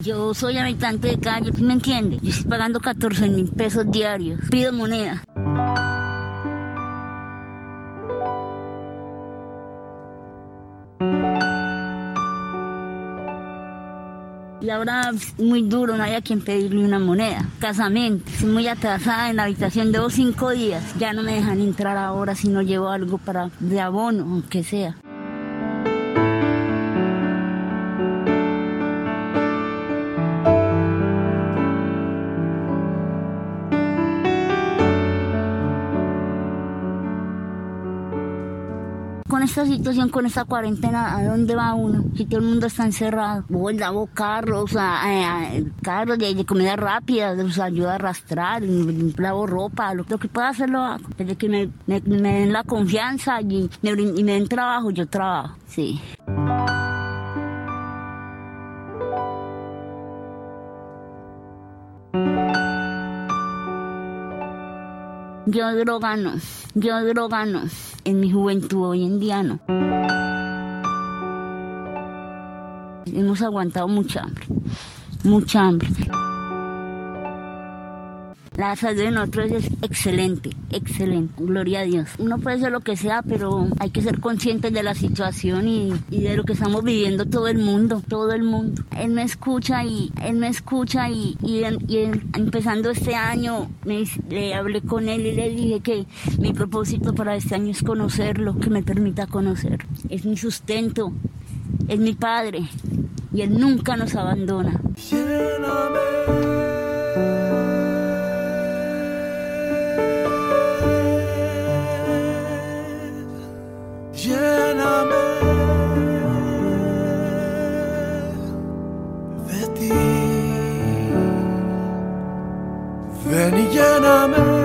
Yo soy habitante de calle, ¿me entiende? Yo estoy pagando 14 mil pesos diarios. Pido moneda. Y ahora es muy duro, no hay a quien pedirle una moneda. Casamiento, estoy muy atrasada en la habitación, de cinco días. Ya no me dejan entrar ahora si no llevo algo para de abono, aunque sea. Con esta situación, con esta cuarentena, ¿a dónde va uno? Si todo el mundo está encerrado. Voy, lavo carros, a, carros de, comida rápida, los ayuda a arrastrar, lavo ropa, lo, que pueda hacer lo hago. Desde que me, den la confianza y me, y me den trabajo, yo trabajo, sí. Yo droga no, yo droga no, en mi juventud hoy en día no. Hemos aguantado mucha hambre, mucha hambre. La salud de nosotros es excelente, excelente, gloria a Dios. Uno puede ser lo que sea, pero hay que ser conscientes de la situación y, de lo que estamos viviendo todo el mundo, todo el mundo. Él me escucha y él me escucha y, empezando este año le hablé con él y le dije que mi propósito para este año es conocerlo, que me permita conocer. Es mi sustento, es mi padre y él nunca nos abandona. Lléname Δεν γίναμε